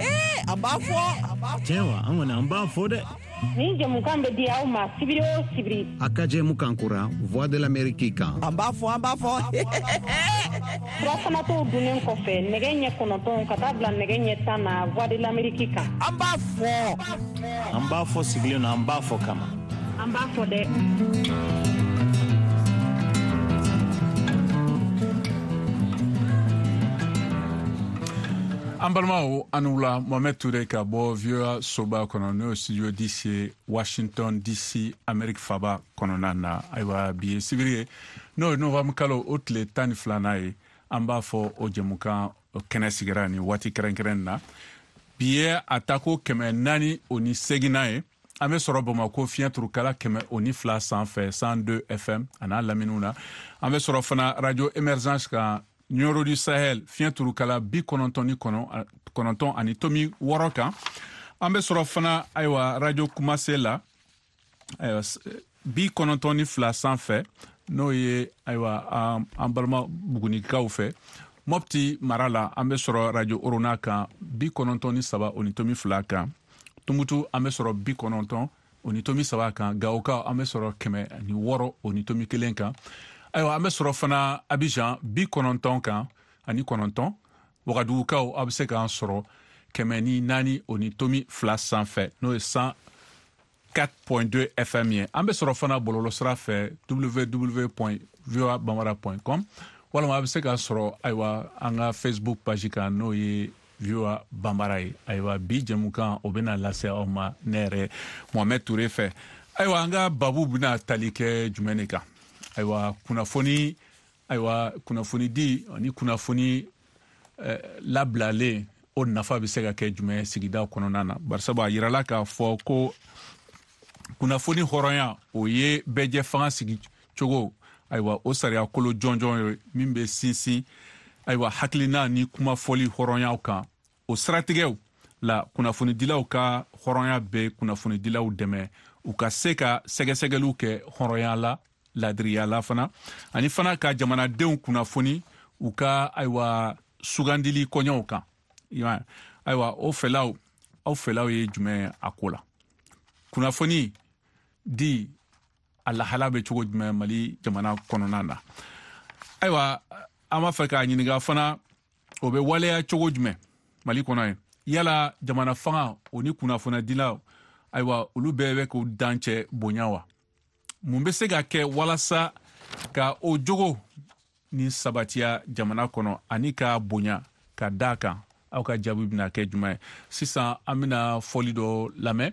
ee a b'a fɔ tiɲɛ wa an kɔni an b'a fɔ dɛ nin jamukan bɛ di aw ma sibiri o sibiri a ka jɛ mu kan kura voix de l'amérique kan an b'a fɔ an b'a fɔ furafanatɔw dunnen kɔfɛ nɛgɛ ɲɛ kɔnɔntɔn ka taa bila nɛgɛ ɲɛ tan na voix de l'amérique kan an b'a fɔ an b'a fɔ sigilen na an b'a fɔ kama an b'a fɔ dɛ an balimaw an wula mohamɛd ture ka bɔ voa soba kɔnɔ n'o ye studio dc ye washington dc amerique faba kɔnɔna na ayiwa bi ye sibiri ye n'o ye novambre kalo o tile tan ni filanan ye an b'a fɔ o jɛmukan kɛnɛ sigira nin waati kɛrɛnkɛrɛn na bi ye a tako kɛmɛ naani o ni seginna ye an bɛ sɔrɔ bamako fiɲɛ turukala kɛmɛ o ni fila sanfɛ 102 fm an'a laminiw na an bɛ sɔrɔ fana radio emergence kan numéro du sahel fiɲɛ turukala bi kɔnɔntɔn ni kɔnɔntɔn ani tomi wɔɔrɔ kan an bɛ sɔrɔ fana ayiwa radio kumase la ayiwa bi kɔnɔntɔn ni fila san fɛ n'o ye ayiwa an balima bugunikaw fɛ mɔpti mara la an bɛ sɔrɔ radio orona kan bi kɔnɔntɔn ni saba o ni tomi fila kan tumutu an bɛ sɔrɔ bi kɔnɔntɔn o ni tomi saba kan gawokaw an bɛ sɔrɔ kɛmɛ ani wɔɔrɔ o ni tomi kelen kan ayiwa an bɛ sɔrɔ fana abijan bi kɔnɔntɔn kan ani kɔnɔntɔn wagadugukaw aw bɛ se k'an sɔrɔ kɛmɛ ni naani o ni tomi fila sanfɛ n'o ye san 4.2 fm ye an bɛ sɔrɔ fana bɔlɔlɔsira fɛ www voa bamara com walima a bɛ se ka sɔrɔ ayiwa an ka facebook page kan n'o ye voa bambara ye ayiwa bi jɛmukan o bɛna lase aw ma ne yɛrɛ mohamɛd ture fɛ ayiwa an ka babu bɛna tali kɛ jumɛn de kan ayiwa kunnafoni ayiwa kunnafonidi ani kunnafoni eh, labilalen o nafa bɛ se ka kɛ jumɛn sigida kɔnɔna na barisabu a yirala k'a fɔ ko kunnafoni hɔrɔnya o ye bɛɛjɛ fanga sigi cogo ayiwa o sariya kolo jɔnjɔn ye min bɛ sinsin ayiwa hakilina ni kuma fɔli hɔrɔnyaw kan o siratigɛw la kunnafonidilaw ka hɔrɔnya bɛ kunnafonidilaw dɛmɛ u ka se ka sɛgɛsɛgɛliw kɛ hɔrɔnya la ladiriya la fana ani fana ka jamanadenw kunnafoni u ka ayiwa sugandili kɔɲɔw kan ayiwa o fɛlaw aw fɛlaw ye jumɛn a ko la kunnafoni di a lahala bɛ cogo jumɛn mali jamana kɔnɔna na ayiwa an b'a fɛ k'a ɲininka fana o bɛ waleya cogo jumɛn mali kɔnɔ ye yala jamana fanga o ni kunnafonadilaw ayiwa olu bɛɛ bɛ k'u dan cɛ bonya wa mun bɛ se ka kɛ walasa ka o jogo ni sabatiya jamana kɔnɔ ani ka bonya ka da kan aw ka jaabi bɛna kɛ jumɛn ye sisan an bɛna fɔli dɔ lamɛn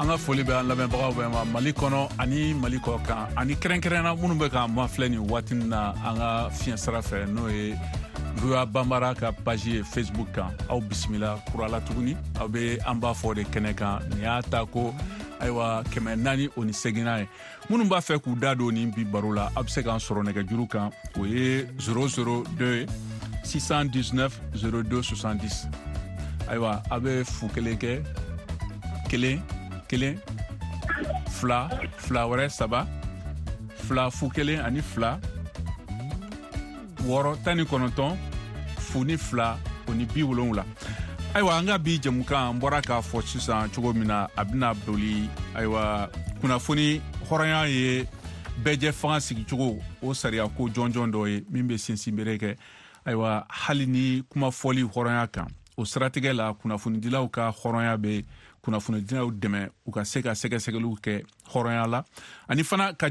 an ka foli bɛ an lamɛnbagaw bɛɛ ma mali kɔnɔ ani mali kɔ kan ani kɛrɛnkɛrɛnna minnu bɛ k'an mafilɛ nin waati na an ka fiɲɛ sira fɛ n'o ye voa banbara ka paji ye facebook kan aw bisimila kurala tuguni aw bɛ an b'a fɔ de kɛnɛ kan nin y'a ta ko ayiwa kɛmɛ naani o ni seginna ye minnu b'a fɛ k'u da don nin bi baro la a be se k'an sɔrɔ nɛgɛjuru kan o ye 002 619 02 70 ayiwa a be fu kelen kɛ kelen kelen fila fila wɛrɛ saba fila fu kelen ani fila wɔɔrɔ tan ni kɔnɔntɔn fu ni fila o ni bi wolonwula ayiwa an ka bi jɛmukan n bɔra k'a fɔ sisan cogo min na a bɛna boli ayiwa kunnafoni hɔrɔnya ye bɛɛjɛ fanga sigicogo o sariya ko jɔnjɔn dɔ ye min bɛ sinsin bere kɛ ayiwa hali ni kuma fɔli hɔrɔnya kan o siratigɛ la kunnafonidilaw ka hɔrɔnya bɛ kunnafonidilaw dɛmɛ u ka se ka sɛgɛsɛgɛliw kɛ hɔrɔnya la ani fana ka